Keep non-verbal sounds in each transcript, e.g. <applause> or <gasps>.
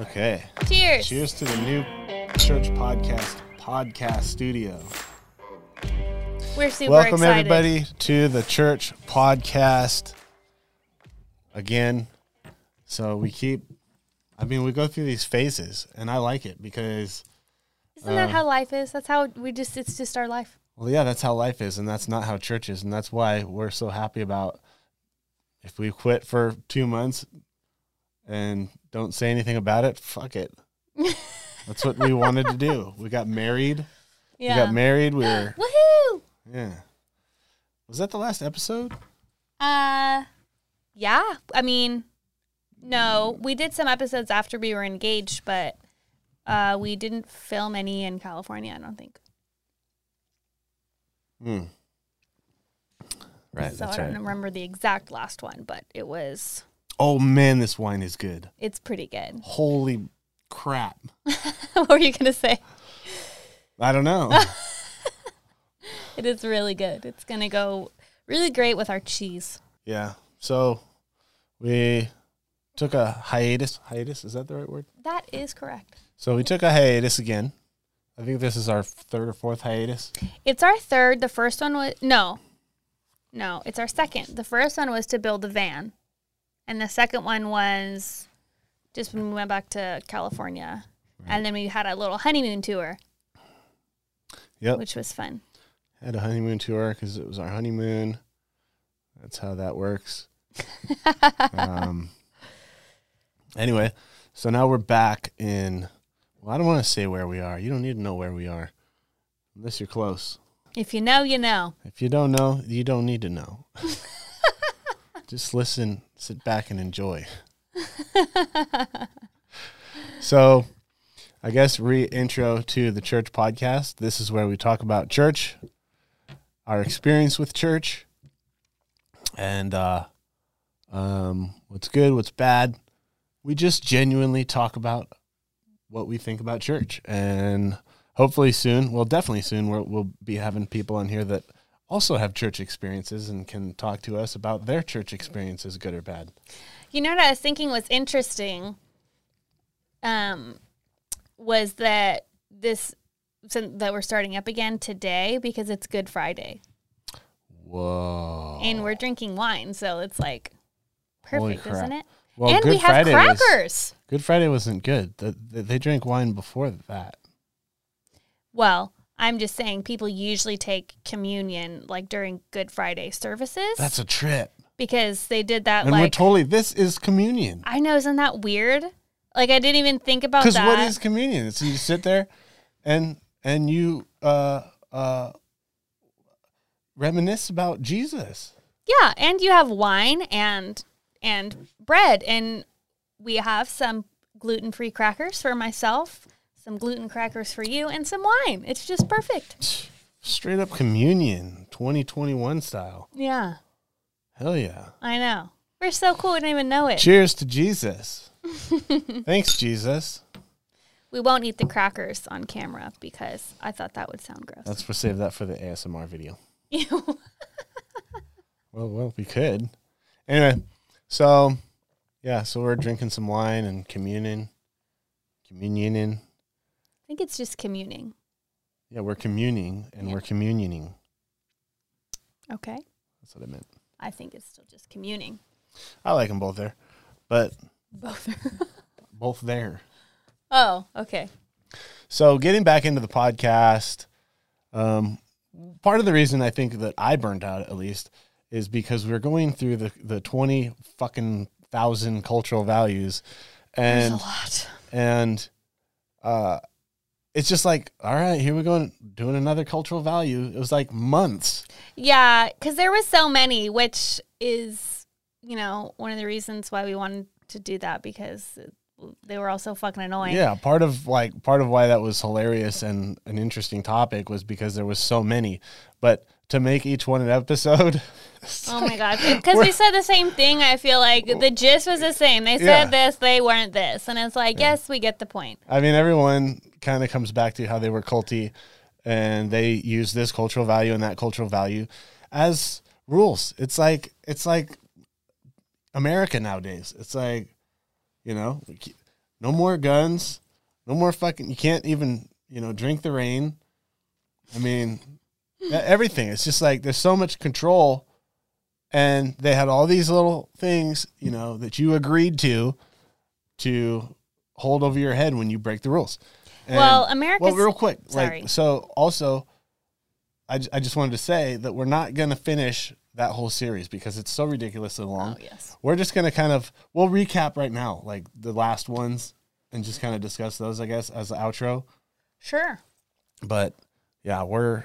Okay. Cheers. Cheers to the new church podcast podcast studio. We're super excited. Welcome excited. everybody to the church podcast again. So we keep I mean we go through these phases and I like it because Isn't that uh, how life is? That's how we just, it's just our life. well yeah, that's how life is and that's not how church is and that's why we're so happy about if we quit for 2 months and don't say anything about it, fuck it. <laughs> That's what we wanted to do. We got married. Yeah. We got married. We were <gasps> Woohoo! yeah. Was that the last episode? Uh, yeah. I mean, no, we did some episodes after we were engaged, but uh, we didn't film any in California. I don't think. Hmm. Right. so I don't right. remember the exact last one, but it was. Oh man, this wine is good. It's pretty good. Holy crap! <laughs> what were you gonna say? I don't know. <laughs> It is really good. It's gonna go really great with our cheese. yeah. So we took a hiatus. Hiatus is that the right word? That is correct. So we took a hiatus again. I think this is our third or fourth hiatus. It's our third. The first one was no, no. It's our second. The first one was to build a van, and the second one was just when we went back to California, and then we had a little honeymoon tour, Yep. which was fun. Had a honeymoon tour because it was our honeymoon. That's how that works. <laughs> um, anyway, so now we're back in. Well, I don't want to say where we are. You don't need to know where we are, unless you're close. If you know, you know. If you don't know, you don't need to know. <laughs> Just listen, sit back, and enjoy. <laughs> so, I guess re intro to the church podcast. This is where we talk about church, our experience with church, and uh, um, what's good, what's bad. We just genuinely talk about what we think about church, and hopefully soon, well, definitely soon, we'll, we'll be having people on here that also have church experiences and can talk to us about their church experiences, good or bad. You know what I was thinking was interesting. Um, was that this that we're starting up again today because it's Good Friday Whoa! and we're drinking wine, so it's like perfect, isn't it? Well, and Good we have Friday was- crackers. Good Friday wasn't good. The, the, they drank wine before that. Well, I'm just saying people usually take communion like during Good Friday services That's a trip. because they did that And we're totally this is communion. I know, isn't that weird? Like I didn't even think about that. Because what is communion? It's you sit there and and you uh uh reminisce about Jesus. Yeah, and you have wine and and bread and we have some gluten-free crackers for myself, some gluten crackers for you and some wine. It's just perfect. Straight up communion, 2021 style. Yeah, Hell yeah. I know. We're so cool we don't even know it. Cheers to Jesus. <laughs> Thanks, Jesus. We won't eat the crackers on camera because I thought that would sound gross. Let's save that for the ASMR video. Ew. <laughs> Well, well, we could. Anyway, so yeah, so we're drinking some wine and communing, communioning. I think it's just communing. Yeah, we're communing and Yeah. we're communioning. Okay. That's what I meant. I think it's still just communing. I like them both there, but Both. <laughs> both there. oh, okay. So getting back into the podcast, um, part of the reason I think that I burned out at least is because we're going through the the twenty fucking thousand cultural values, There's and a lot. and uh, it's just like all right, here we go doing another cultural value. It was like months. Yeah, because there was so many, which is, you know, one of the reasons why we wanted to do that because they were all so fucking annoying. Yeah, part of like part of why that was hilarious and an interesting topic was because there was so many, but to make each one an episode. <laughs> Oh my god! Because we said the same thing. I feel like the gist was the same. They Yeah. said this, they weren't this, and it's like, yes, we get the point. I mean, everyone kind of comes back to how they were culty and they use this cultural value and that cultural value as rules. It's like it's like America nowadays. It's like, you know, no more guns, no more fucking. You can't even you know drink the rain. I mean, everything. It's just like there's so much control, and they had all these little things you know that you agreed to to hold over your head when you break the rules. And- well, America. well, real quick, Sorry. like so. Also, I, j- I just wanted to say that we're not going to finish that whole series because it's so ridiculously long. Oh yes. We're just going to kind of we'll recap right now, like the last ones, and just kind of discuss those, I guess, as the outro. Sure. But yeah, we're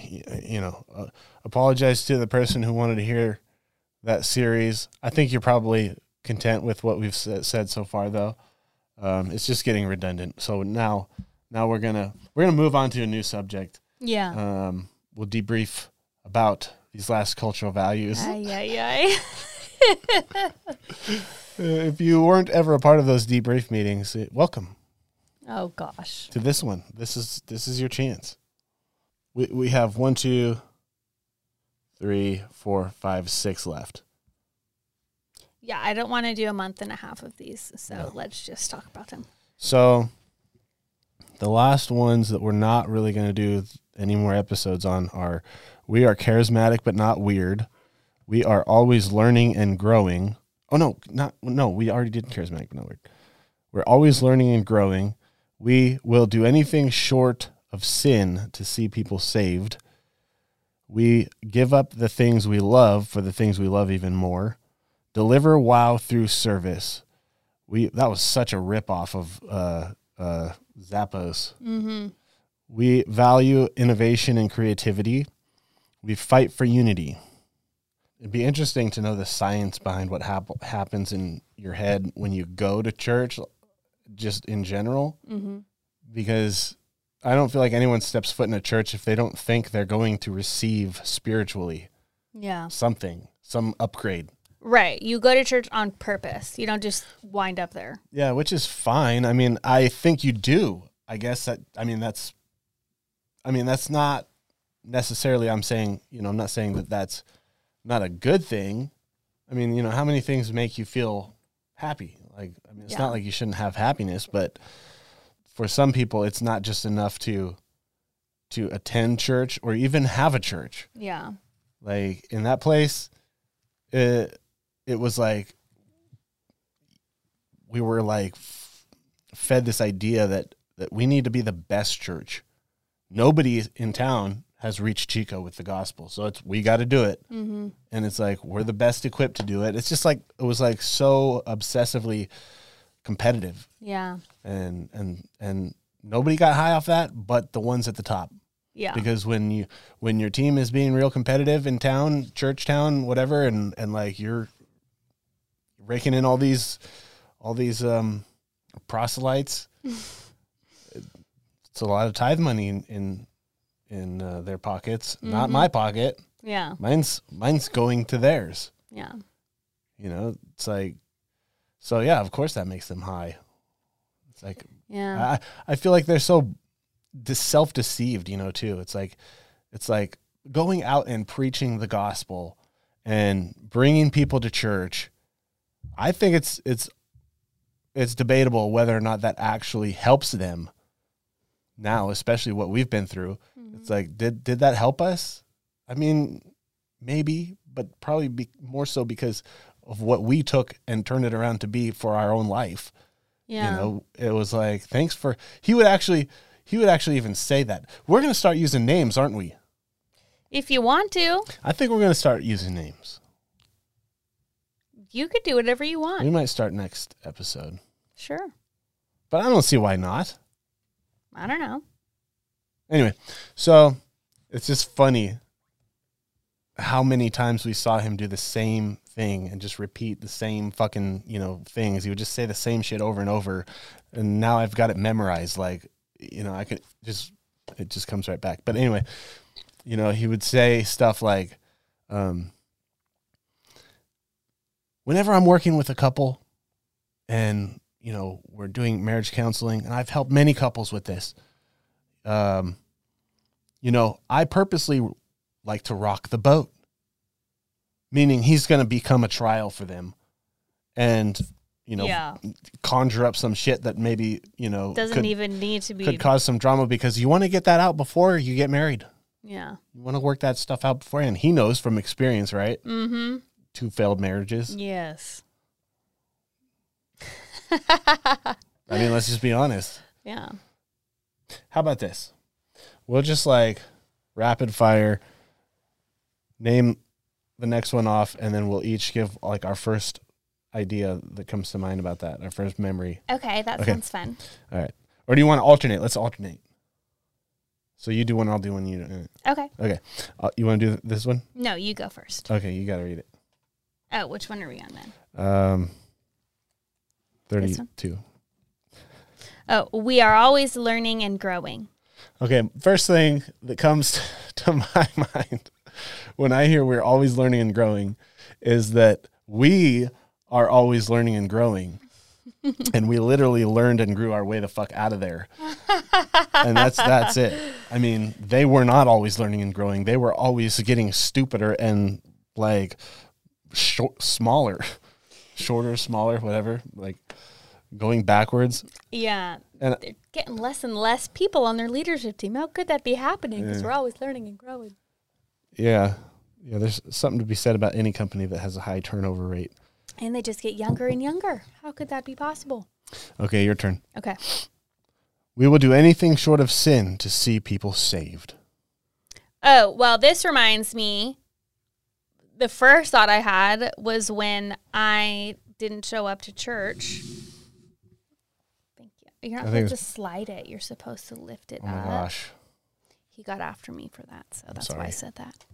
you know uh, apologize to the person who wanted to hear that series. I think you're probably content with what we've said so far, though. Um, it's just getting redundant. So now, now we're gonna we're gonna move on to a new subject. Yeah. Um, we'll debrief about these last cultural values. Ay. Uh, <laughs> if you weren't ever a part of those debrief meetings, uh, welcome oh gosh. to this one. This is this is your chance. We we have one, two, three, four, five, six left. Yeah, I don't want to do a month and a half of these, so No. let's just talk about them. So the last ones that we're not really going to do any more episodes on are we are charismatic but not weird. We are always learning and growing. Oh no, not no, we already did charismatic but not weird. We're always learning and growing. We will do anything short of sin to see people saved. We give up the things we love for the things we love even more. Deliver wow through service we that was such a rip off of uh uh Zappos. Mm-hmm. We value innovation and creativity. We fight for unity. It'd be interesting to know the science behind what hap- happens in your head when you go to church, just in general, Mm-hmm. because I don't feel like anyone steps foot in a church if they don't think they're going to receive spiritually Yeah. something, some upgrade. Right. You go to church on purpose. You don't just wind up there. Yeah, which is fine. I mean, I think you do. I guess that I mean that's I mean that's not necessarily I'm saying, you know, I'm not saying that that's not a good thing. I mean, you know, how many things make you feel happy? Like I mean, it's Yeah. not like you shouldn't have happiness, but for some people it's not just enough to to attend church or even have a church Yeah. like in that place it it was like we were like f- fed this idea that that we need to be the best church nobody in town has reached Chico with the gospel so it's we got to do it Mm-hmm. and it's like we're the best equipped to do it it's just like it was like so obsessively competitive Yeah. and and and nobody got high off that but the ones at the top Yeah. because when you when your team is being real competitive in town, church town, whatever, and and like you're raking in all these all these um proselytes, <laughs> it's a lot of tithe money in in, in uh, their pockets. Not Mhm. my pocket. yeah. Mine's mine's going to theirs. Yeah. You know, it's like so yeah. Of course, that makes them high. It's like Yeah. I, I feel like they're so self-deceived, you know, too. It's like it's like going out and preaching the gospel and bringing people to church. I think it's it's it's debatable whether or not that actually helps them now, especially what we've been through. Mm-hmm. It's like did did that help us? I mean, maybe, but probably be more so because of what we took and turned it around to be for our own life yeah. you know it was like thanks for he would actually he would actually even say that we're going to start using names aren't we if you want to, i think we're going to start using names you could do whatever you want. we might start next episode Sure. but i don't see why not I don't know. anyway so it's just funny how many times we saw him do the same thing and just repeat the same fucking you know things. He would just say the same shit over and over. And now i've got it memorized like you know i could just it just comes right back. But anyway you know he would say stuff like um whenever i'm working with a couple and you know we're doing marriage counseling and i've helped many couples with this um you know i purposely like to rock the boat meaning he's going to become a trial for them and you know, yeah. conjure up some shit that maybe you know Doesn't could, even need to be. could cause some drama because you want to get that out before you get married. yeah. You want to work that stuff out before, and he knows from experience, right? Mm-hmm. Two failed marriages. Yes. I mean, let's just be honest. Yeah. How about this? We'll just like rapid fire name the next one off, and then we'll each give like our first idea that comes to mind about that, our first memory. Okay, that Okay. sounds fun. All right. Or do you want to alternate? Let's alternate. So you do one, I'll do one. You do Okay. okay. Uh, you want to do this one? No, you go first. Okay, you got to read it. Oh, which one are we on then? Um, thirty-two. Oh, we are always learning and growing. Okay, first thing that comes <laughs> to my <laughs> mind when I hear we're always learning and growing is that we are always learning and growing. <laughs> and we literally learned and grew our way the fuck out of there. and that's that's it. I mean, they were not always learning and growing. They were always getting stupider and like short, smaller, shorter, smaller, whatever, like going backwards. Yeah. And They're getting less and less people on their leadership team. How could that be happening? Because Yeah. we're always learning and growing. Yeah. Yeah, there's something to be said about any company that has a high turnover rate. And they just get younger and younger. How could that be possible? Okay, your turn. Okay. We will do anything short of sin to see people saved. Oh, well, this reminds me. The first thought I had was when I didn't show up to church. Thank you. You're not I supposed to slide it. You're supposed to lift it Oh my up. gosh. He got after me for that, so that's why I said that.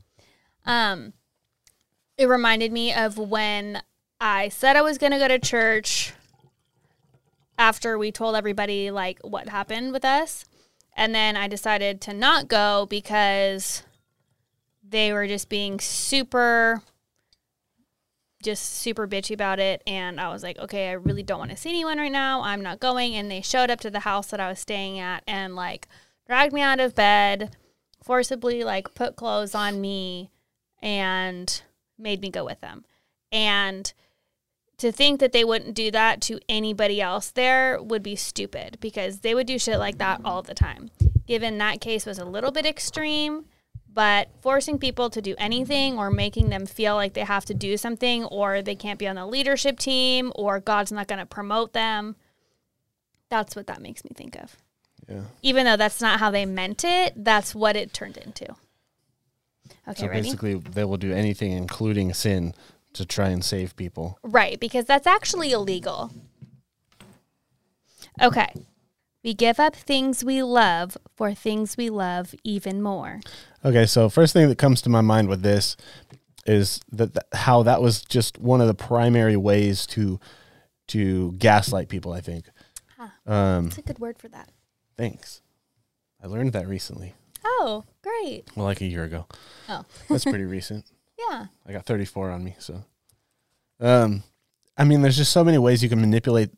Um, it reminded me of when I said I was going to go to church after we told everybody like what happened with us, and then I decided to not go because they were just being super just super bitchy about it. And I was like, okay, I really don't want to see anyone right now. I'm not going. And they showed up to the house that I was staying at and like dragged me out of bed, forcibly like put clothes on me and made me go with them. And to think that they wouldn't do that to anybody else there would be stupid because they would do shit like that all the time. Given that case was a little bit extreme, but forcing people to do anything or making them feel like they have to do something or they can't be on the leadership team or God's not going to promote them, that's what that makes me think of Yeah. even though that's not how they meant it, that's what it turned into. Okay, So ready? basically, they will do anything, including sin, to try and save people. Right, because that's actually illegal. Okay. We give up things we love for things we love even more. Okay, so first thing that comes to my mind with this is that th- how that was just one of the primary ways to to gaslight people. I think. Huh. Um, That's a good word for that. Thanks. I learned that recently. Oh, great. Well, like a year ago. Oh, That's pretty <laughs> recent. yeah. I got 34 on me, so. Um, I mean, there's just so many ways you can manipulate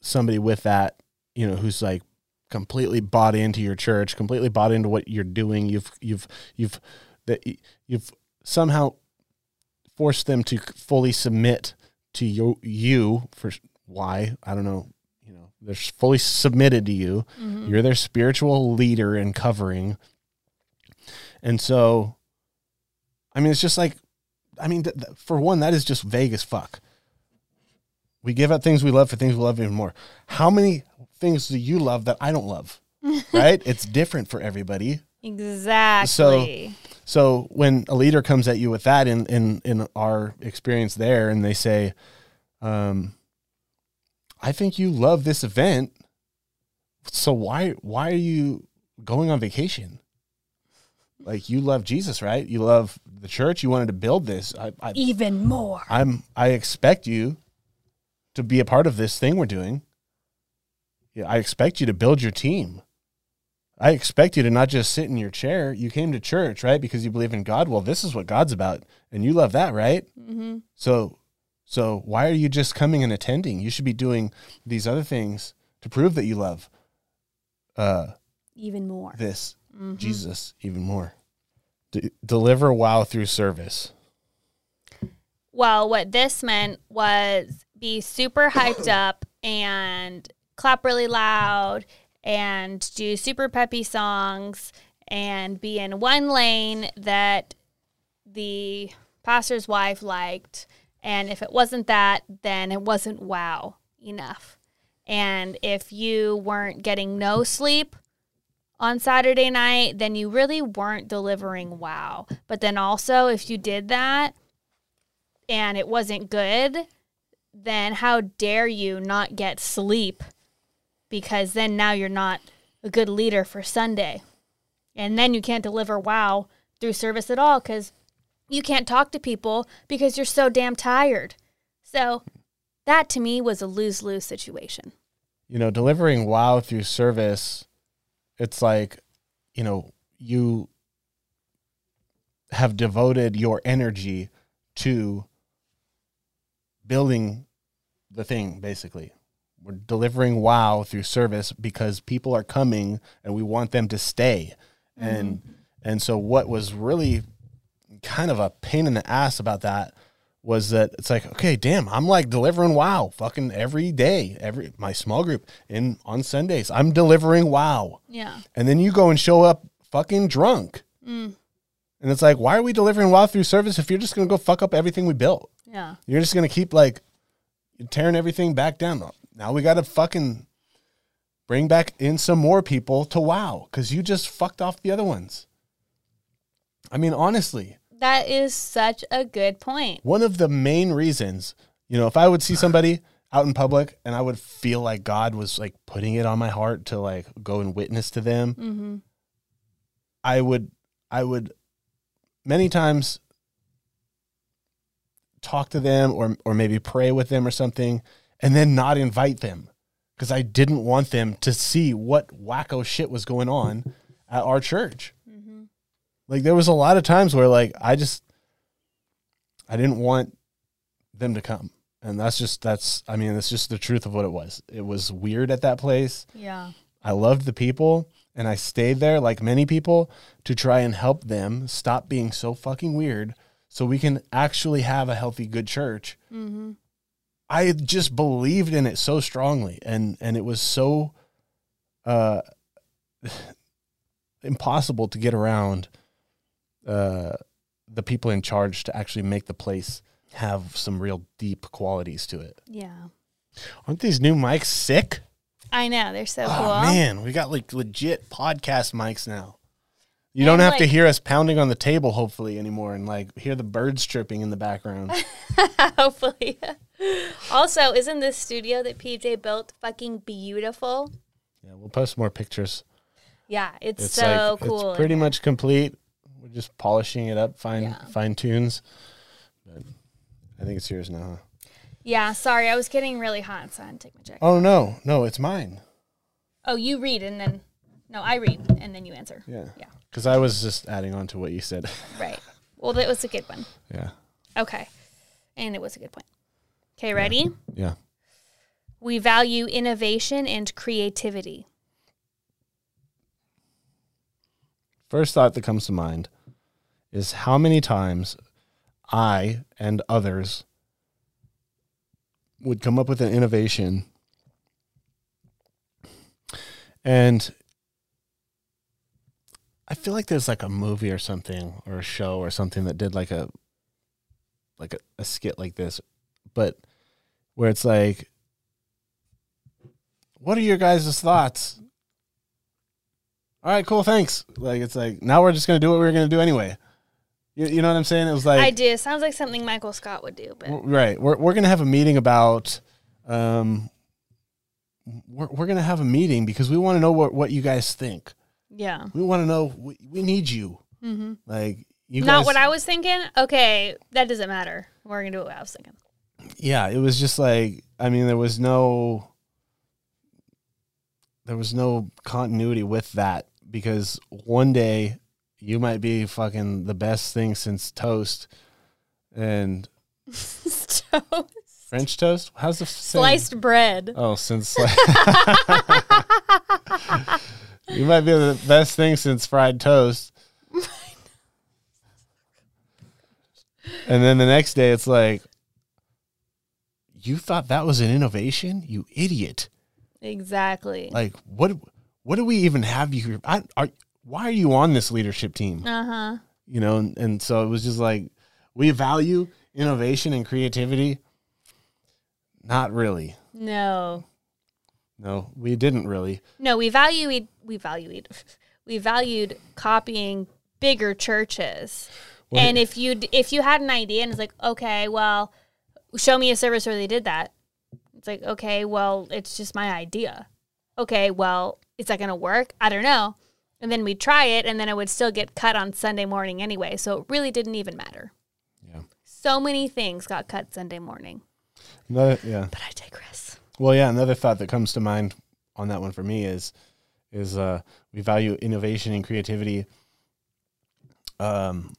somebody with that. You know, who's like completely bought into your church, completely bought into what you're doing. You've you've you've that you've somehow forced them to fully submit to you. You for why I don't know. They're fully submitted to you. Mhm. You're their spiritual leader and covering. And so, I mean, it's just like, I mean, th- th- for one, that is just vague as fuck. We give up things we love for things we love even more. How many things do you love that I don't love? <laughs> right? It's different for everybody. Exactly. So, So when a leader comes at you with that in in in our experience there, and they say, um, "I think you love this event, so why why are you going on vacation? Like you love Jesus, right? You love the church. You wanted to build this. I, I even more. I'm I expect you to be a part of this thing we're doing. Yeah, I expect you to build your team. I expect you to not just sit in your chair. You came to church, right? Because you believe in God. Well, this is what God's about, and you love that, right? hmm So, so why are you just coming and attending? You should be doing these other things to prove that you love uh, Even more. this Mhm. Jesus even more. D- deliver wow through service. Well, what this meant was be super hyped up and clap really loud and do super peppy songs and be in one lane that the pastor's wife liked. And if it wasn't that, then it wasn't wow enough. And if you weren't getting no sleep on Saturday night, then you really weren't delivering wow. But then also, if you did that and it wasn't good, then how dare you not get sleep? Because then now you're not a good leader for Sunday. And then you can't deliver wow through service at all because you can't talk to people because you're so damn tired. So that to me was a lose lose situation. You know, delivering wow through service, it's like, you know, you have devoted your energy to building the thing, basically. We're delivering wow through service because people are coming and we want them to stay. And mm-hmm. and so what was really kind of a pain in the ass about that was that it's like, okay, damn, I'm like delivering wow fucking every day, every my small group in on Sundays. I'm delivering wow. Yeah. And then you go and show up fucking drunk. Mm. And it's like, why are we delivering wow through service if you're just gonna go fuck up everything we built? Yeah. You're just gonna keep like tearing everything back down. Now we gotta fucking bring back in some more people to wow, because you just fucked off the other ones. I mean, honestly, That is such a good point. one of the main reasons, you know, if I would see somebody out in public and I would feel like God was like putting it on my heart to like go and witness to them, Mm-hmm. I would, I would many times talk to them or, or maybe pray with them or something and then not invite them because I didn't want them to see what wacko shit was going on at our church. Like there was a lot of times where like I just I didn't want them to come. And that's just that's I mean, that's just the truth of what it was. It was weird at that place. Yeah. I loved the people and I stayed there like many people to try and help them stop being so fucking weird so we can actually have a healthy good church. Mm-hmm. I just believed in it so strongly and and it was so uh <sighs> impossible to get around uh the people in charge to actually make the place have some real deep qualities to it. Yeah. Aren't these new mics sick? I know. They're so oh cool. man, we got like legit podcast mics now. You And, don't have to hear us pounding on the table hopefully anymore and like hear the birds chirping in the background. <laughs> Hopefully. <laughs> also, isn't this studio that PJ built fucking beautiful? yeah, we'll post more pictures. Yeah, it's, It's so like cool. it's pretty much complete. We're just polishing it up, fine Yeah. fine tunes. But I think it's yours now. Huh? Yeah, sorry, I was getting really hot, so I had to take my jacket. Oh no, no, it's mine. Oh, you read and then no, I read and then you answer. Yeah. Yeah. Because I was just adding on to what you said. <laughs> Right. Well, that was a good one. yeah. Okay. And it was a good point. Okay, ready? Yeah. We value innovation and creativity. First thought that comes to mind is how many times I and others would come up with an innovation and I feel like there's like a movie or something or a show or something that did like a like a, a skit like this but where it's like what are your guys' thoughts all right, cool, thanks. Like it's like now we're just gonna do what we were gonna do anyway. You, you know what I'm saying? It was like I do. Sounds like something Michael Scott would do, but right. We're we're gonna have a meeting about um. We're we're gonna have a meeting because we want to know what what you guys think. yeah. We want to know. We, we need you. Mm-hmm. Like you. Not guys, what I was thinking. Okay, that doesn't matter. We're gonna do what I was thinking. Yeah, it was just like I mean there was no. There was no continuity with that because one day you might be fucking the best thing since toast, and <laughs> Toast. French toast? How's the? Sliced bread. Oh, since like <laughs> you might be the best thing since fried toast. And then the next day, it's like you thought that was an innovation? You idiot! Exactly. Like what? What do we even have you here? I, are, why are you on this leadership team? Uh huh. You know, and, and so it was just like we value innovation and creativity. Not really. No. No, we didn't really. No, we value we, we valued <laughs> we valued copying bigger churches. Well, and if you if you had an idea and it's like, okay, well, show me a service where they did that. It's like, okay, well, it's just my idea. Okay, well, is that going to work? I don't know. And then we'd try it and then it would still get cut on Sunday morning anyway, so it really didn't even matter. Yeah. So many things got cut Sunday morning. Another, yeah. But I digress. Well, yeah. Another thought that comes to mind on that one for me is is uh, we value innovation and creativity. Um,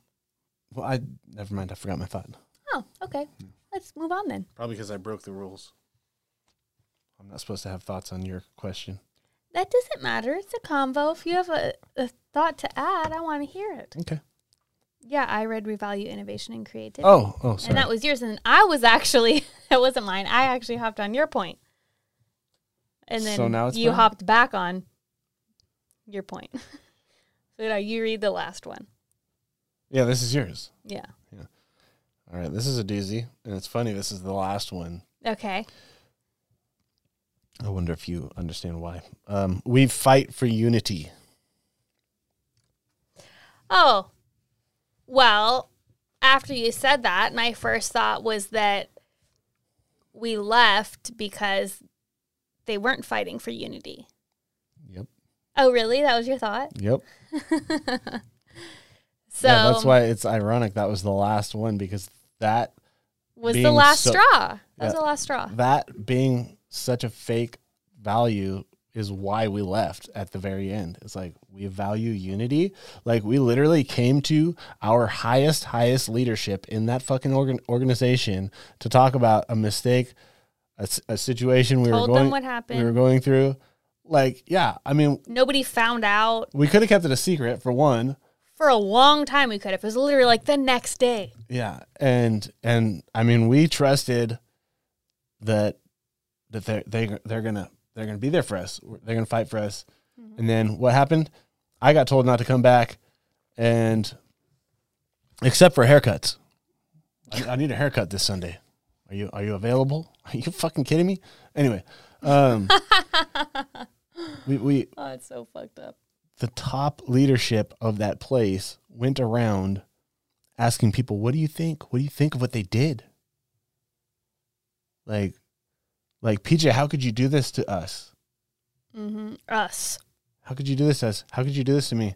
well, I never mind. I forgot my thought. Oh, okay. Let's move on then. Probably because I broke the rules. I'm not supposed to have thoughts on your question. That doesn't matter. It's a convo. If you have a, a thought to add, I want to hear it. Okay. Yeah, I read Revalue Innovation and Creativity. Oh, oh, sorry. and that was yours. And I was actually, <laughs> that wasn't mine. I actually hopped on your point. And then So now you mine? hopped back on your point. <laughs> so now you read the last one. yeah, this is yours. Yeah. All right, this is a doozy, and it's funny. This is the last one. Okay. I wonder if you understand why. Um, we fight for unity. Oh, well, after you said that, my first thought was that we left because they weren't fighting for unity. Yep. Oh, really? That was your thought? Yep. So <laughs> yeah, that's why it's ironic that was the last one because that was the last so- straw. That was the last straw. that being such a fake value is why we left at the very end. It's like we value unity. Like we literally came to our highest, highest leadership in that fucking organ- organization to talk about a mistake, a situation we Told were going what happened. we were going through. Like, yeah, I mean, Nobody found out we could have kept it a secret for one. for a long time. We could have. It was literally like the next day. Yeah, and and I mean, we trusted that that they they they're gonna they're gonna be there for us. They're gonna fight for us. And then what happened? I got told not to come back, and except for haircuts, I, I need a haircut this Sunday. Are you are you available? <laughs> Are you fucking kidding me? Anyway, um, <laughs> we we Oh, it's so fucked up. the top leadership of that place went around asking people, "What do you think? What do you think of what they did?" Like, like PJ, how could you do this to us? Mm-hmm. Us. How could you do this to us? How could you do this to me?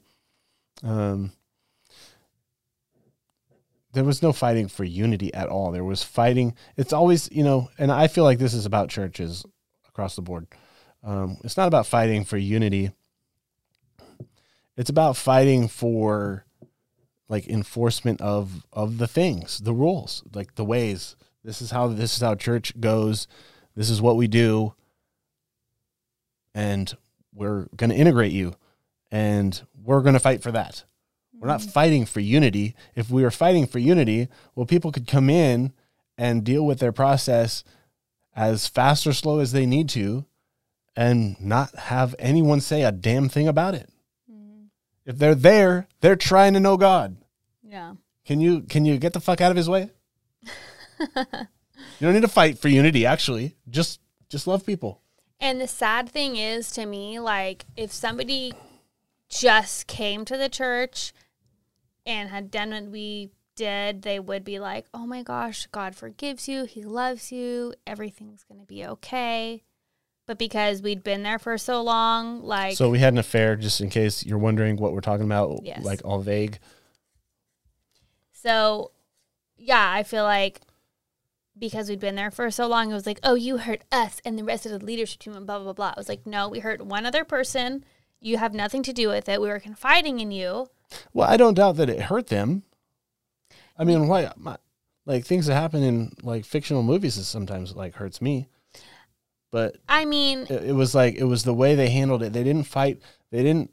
Um, there was no fighting for unity at all. There was fighting. It's always, you know, and I feel like this is about churches across the board. Um, it's not about fighting for unity. It's about fighting for like enforcement of of the things, the rules, like the ways. This is how this is how church goes. This is what we do. And we're going to integrate you and we're going to fight for that. We're not mm. fighting for unity. If we were fighting for unity, well, people could come in and deal with their process as fast or slow as they need to and not have anyone say a damn thing about it. Mm. If they're there, they're trying to know God. Yeah. Can you can you get the fuck out of his way? <laughs> you don't need to fight for unity actually. Just just love people. And the sad thing is to me, like, if somebody just came to the church and had done what we did, they would be like, oh my gosh, God forgives you. He loves you. Everything's going to be okay. But because we'd been there for so long, like, So we had an affair just in case you're wondering what we're talking about Yes. like all vague. So, yeah, I feel like because we'd been there for so long, it was like, oh, you hurt us and the rest of the leadership team and blah, blah, blah. I was like, no, we hurt one other person. You have nothing to do with it. We were confiding in you. Well, I don't doubt that it hurt them. I mean, why? My, like things that happen in like fictional movies is sometimes like hurts me, but I mean, it, it was like it was the way they handled it. They didn't fight. They didn't.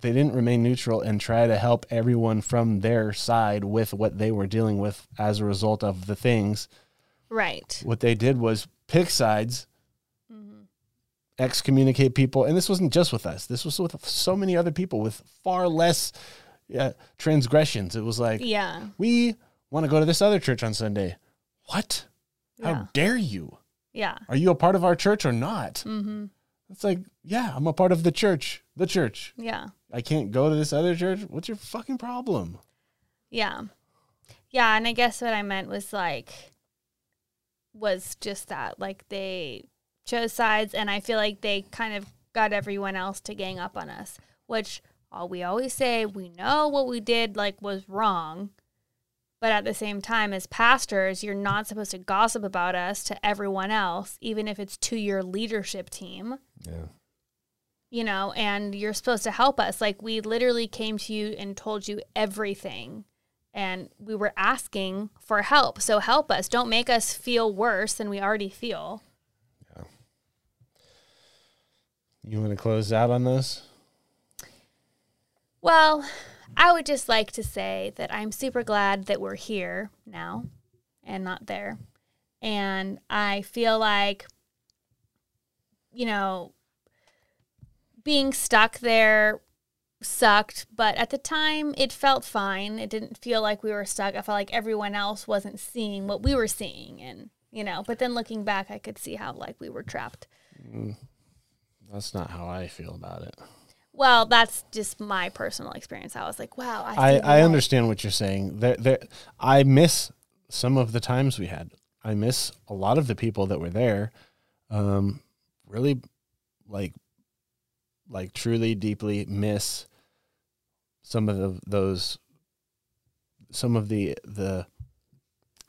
They didn't remain neutral and try to help everyone from their side with what they were dealing with as a result of the things. Right. What they did was pick sides, hmm excommunicate people, and this wasn't just with us. This was with so many other people with far less yeah, transgressions. It was like Yeah. we want to go to this other church on Sunday. What? How Yeah. dare you? Yeah. Are you a part of our church or not? hmm It's like, yeah, I'm a part of the church. The church. Yeah. I can't go to this other church. What's your fucking problem? Yeah. Yeah, and I guess what I meant was like was just that like they chose sides and I feel like they kind of got everyone else to gang up on us, which all we always say we know what we did like was wrong. But at the same time as pastors, you're not supposed to gossip about us to everyone else, even if it's to your leadership team Yeah. you know, and you're supposed to help us. Like we literally came to you and told you everything. And we were asking for help. So help us. Don't make us feel worse than we already feel. Yeah. You want to close out on this? Well, I would just like to say that I'm super glad that we're here now and not there. And I feel like, you know, being stuck there sucked, but at the time it felt fine. It didn't feel like we were stuck. I felt like everyone else wasn't seeing what we were seeing. And, you know, but then looking back, I could see how like we were trapped. That's not how I feel about it. Well, that's just my personal experience. I was like, wow, I, I, I understand what you're saying. There, there, I miss some of the times we had. I miss a lot of the people that were there. Um, really, like, like truly, deeply miss some of the, those, some of the the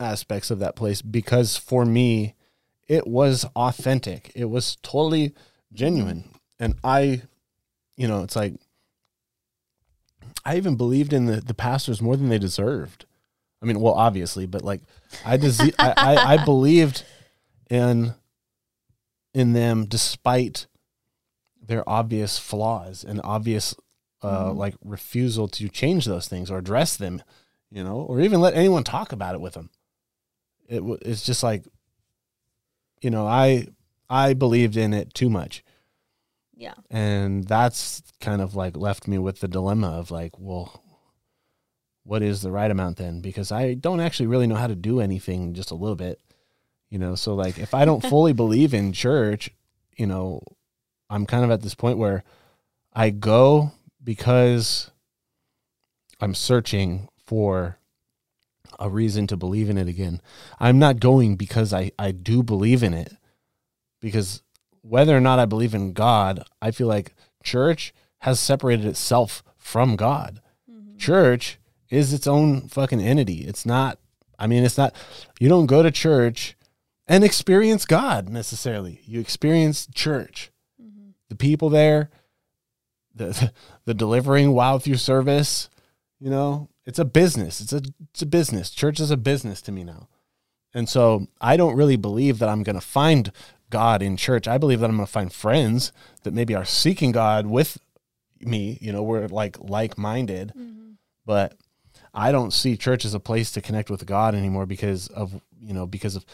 aspects of that place because for me, it was authentic. It was totally genuine, and I, you know, it's like I even believed in the, the pastors more than they deserved. I mean, well, obviously, but like I, dese- <laughs> I, I, I believed in in them despite their obvious flaws and obvious uh, Mhm. like refusal to change those things or address them, you know, or even let anyone talk about it with them. It it's just like, you know, I I believed in it too much Yeah. and that's kind of like left me with the dilemma of like well what is the right amount then because i don't actually really know how to do anything just a little bit you know so like if i don't <laughs> fully believe in church you know i'm kind of at this point where i go because i'm searching for a reason to believe in it again i'm not going because i i do believe in it because whether or not I believe in God, I feel like church has separated itself from God. Mm-hmm. Church is its own fucking entity. It's not, I mean, it's not, you don't go to church and experience God necessarily. You experience church. Mm-hmm. The people there, the, <laughs> the delivering wow through service, you know, it's a business. It's a, it's a business. Church is a business to me now. And so I don't really believe that I'm going to find God in church. I believe that I'm going to find friends that maybe are seeking God with me. You know, we're like like minded, mm-hmm. but I don't see church as a place to connect with God anymore because of you know because of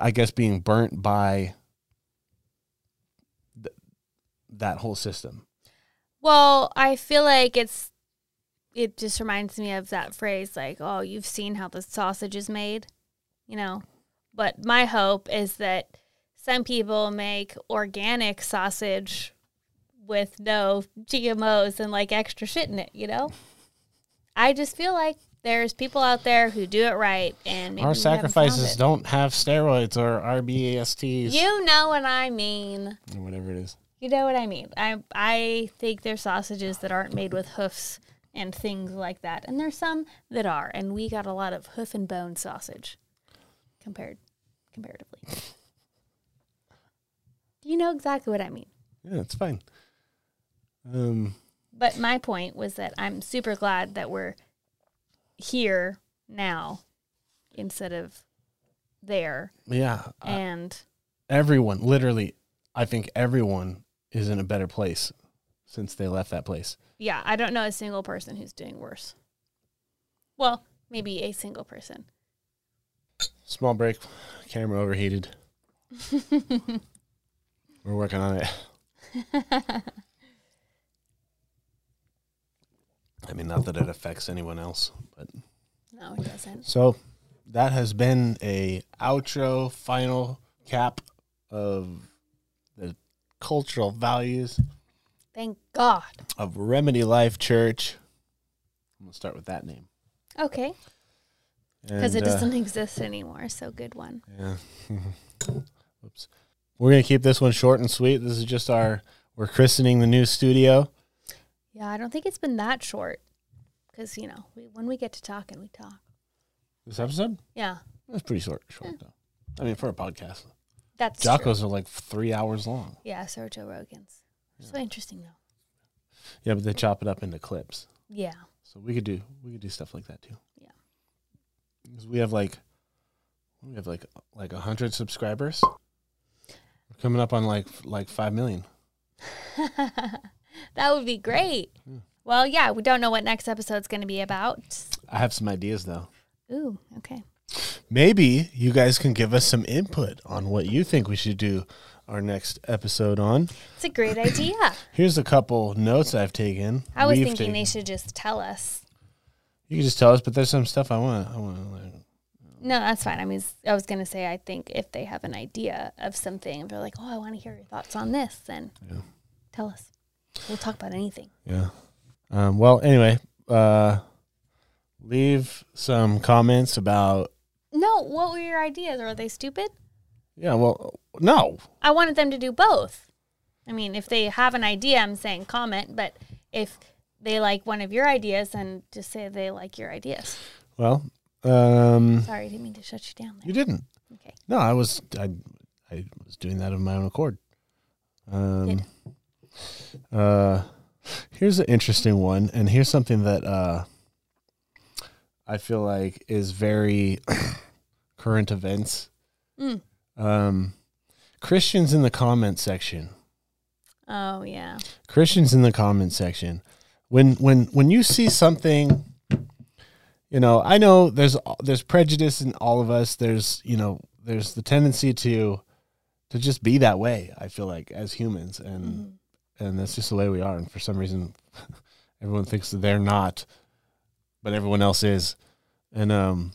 I guess being burnt by th- that whole system. Well, I feel like it's it just reminds me of that phrase like, "Oh, you've seen how the sausage is made." You know. But my hope is that some people make organic sausage with no GMOs and like extra shit in it, you know? I just feel like there's people out there who do it right and maybe Our we haven't found sacrifices don't have steroids or RBASTs You know what I mean. whatever it is. You know what I mean. I I think there's sausages that aren't made with hoofs and things like that, and there's some that are, and we got a lot of hoof and bone sausage compared comparatively. Do <laughs> you know exactly what I mean. Yeah, it's fine. Um, But my point was that I'm super glad that we're here now instead of there, yeah, uh, and everyone, literally, I think everyone is in a better place since they left that place. yeah, I don't know a single person who's doing worse. Well, maybe a single person. Small break. Camera overheated. <laughs> We're working on it. I mean, not that it affects anyone else, but No, it doesn't. so that has been a outro final cap of cultural values Thank God. of Remedy Life Church. I'm gonna start with that name Okay. Because it uh, doesn't exist anymore. So good one. Yeah. <laughs> Oops. We're gonna keep this one short and sweet. This is just our we're christening the new studio. Yeah, I don't think it's been that short. Because, you know, we, when we get to talking, we talk. This episode Yeah. that's pretty short. Short though. I mean, for a podcast, That's true. Jocko's are like three hours long. Yeah, so are Joe Rogan's. So interesting, though. Yeah, but they chop it up into clips, Yeah. so we could do we could do stuff like that too. Yeah. because we have like we have like like a hundred subscribers. We're coming up on like like five million. <laughs> that would be great. Well, yeah, we don't know what next episode's going to be about. I have some ideas though. Ooh, okay. Maybe you guys can give us some input on what you think we should do our next episode on. It's a great idea. <laughs> Here's a couple notes I've taken. I was We've thinking taken. they should just tell us. You can just tell us, but there's some stuff I want. I want to learn. No, that's fine. I mean, I was going to say, I think if they have an idea of something, if they're like, oh, I want to hear your thoughts on this, then Yeah. tell us. We'll talk about anything. Yeah. Um, well, anyway, uh, leave some comments about. No, what were your ideas? Are they stupid? Yeah. Well, no. I wanted them to do both. I mean, if they have an idea, I'm saying comment, but if they like one of your ideas, then just say they like your ideas. Well, um, Sorry, I didn't mean to shut you down you didn't. Okay. No, I was. I, I was doing that of my own accord. Um, uh, here's an interesting one, and here's something that uh, I feel like is very <clears throat> current events. Mm. Um, Christians in the comment section. Oh, yeah. Christians in the comment section. When when when you see something, you know, I know there's there's prejudice in all of us. There's you know there's the tendency to to just be that way. I feel like as humans, and Mhm. and that's just the way we are. And for some reason, <laughs> everyone thinks that they're not, but everyone else is. And um,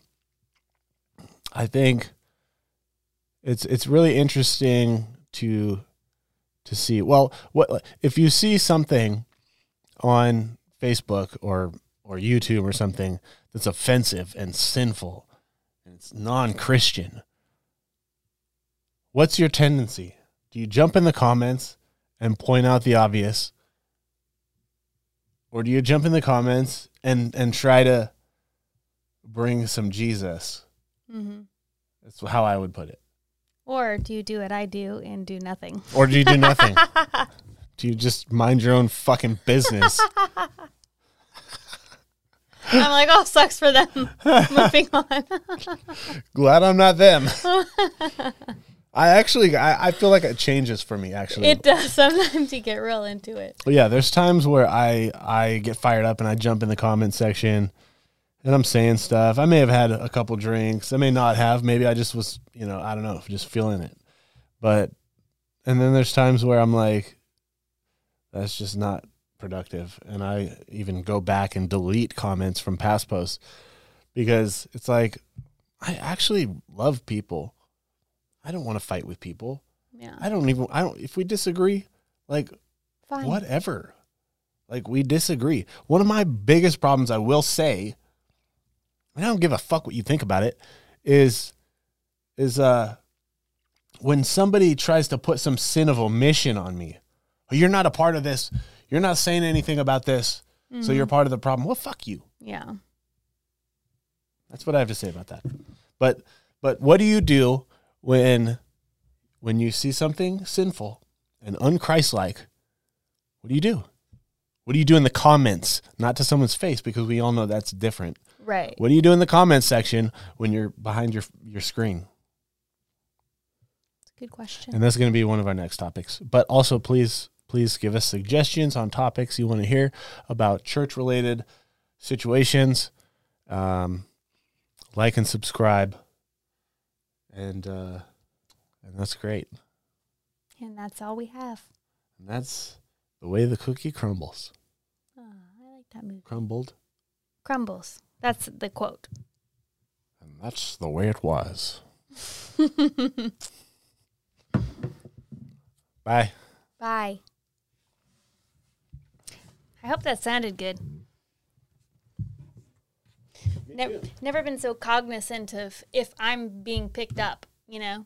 I think it's it's really interesting to to see. Well, what if you see something on Facebook or or YouTube or something that's offensive and sinful, and it's non-Christian? What's your tendency? Do you jump in the comments and point out the obvious? Or do you jump in the comments and and try to bring some Jesus? Mhm. That's how I would put it. Or do you do what I do and do nothing? Or do you do nothing? <laughs> do you just mind your own fucking business? I'm like, oh, sucks for them. <laughs> Moving on. Glad I'm not them. <laughs> I actually I, I feel like it changes for me actually. it does. Sometimes you get real into it. Well, yeah, there's times where I I get fired up and I jump in the comment section and I'm saying stuff. I may have had a couple drinks. I may not have. Maybe I just was, you know, I don't know, just feeling it. But and then there's times where I'm like that's just not productive and I even go back and delete comments from past posts because it's like I actually love people. I don't want to fight with people. Yeah. I don't even I don't if we disagree, like Fine. whatever. Like we disagree. One of my biggest problems, I will say, and I don't give a fuck what you think about it, is is uh when somebody tries to put some sin of omission on me. Oh, you're not a part of this. You're not saying anything about this. So you're part of the problem. Well, fuck you. Yeah. That's what I have to say about that. But but what do you do when when you see something sinful and unchristlike? What do you do? What do you do in the comments? Not to someone's face because we all know that's different. Right. What do you do in the comments section when you're behind your your screen? Good question. And that's going to be one of our next topics. But also please please give us suggestions on topics you want to hear about church related situations. Um, like and subscribe. and uh, and that's great. And that's all we have. And that's the way the cookie crumbles. Oh, I like that movie. Crumbled, Crumbles. That's the quote. and that's the way it was. <laughs> Bye. Bye. I hope that sounded good. Never, never been so cognizant of if I'm being picked up, you know?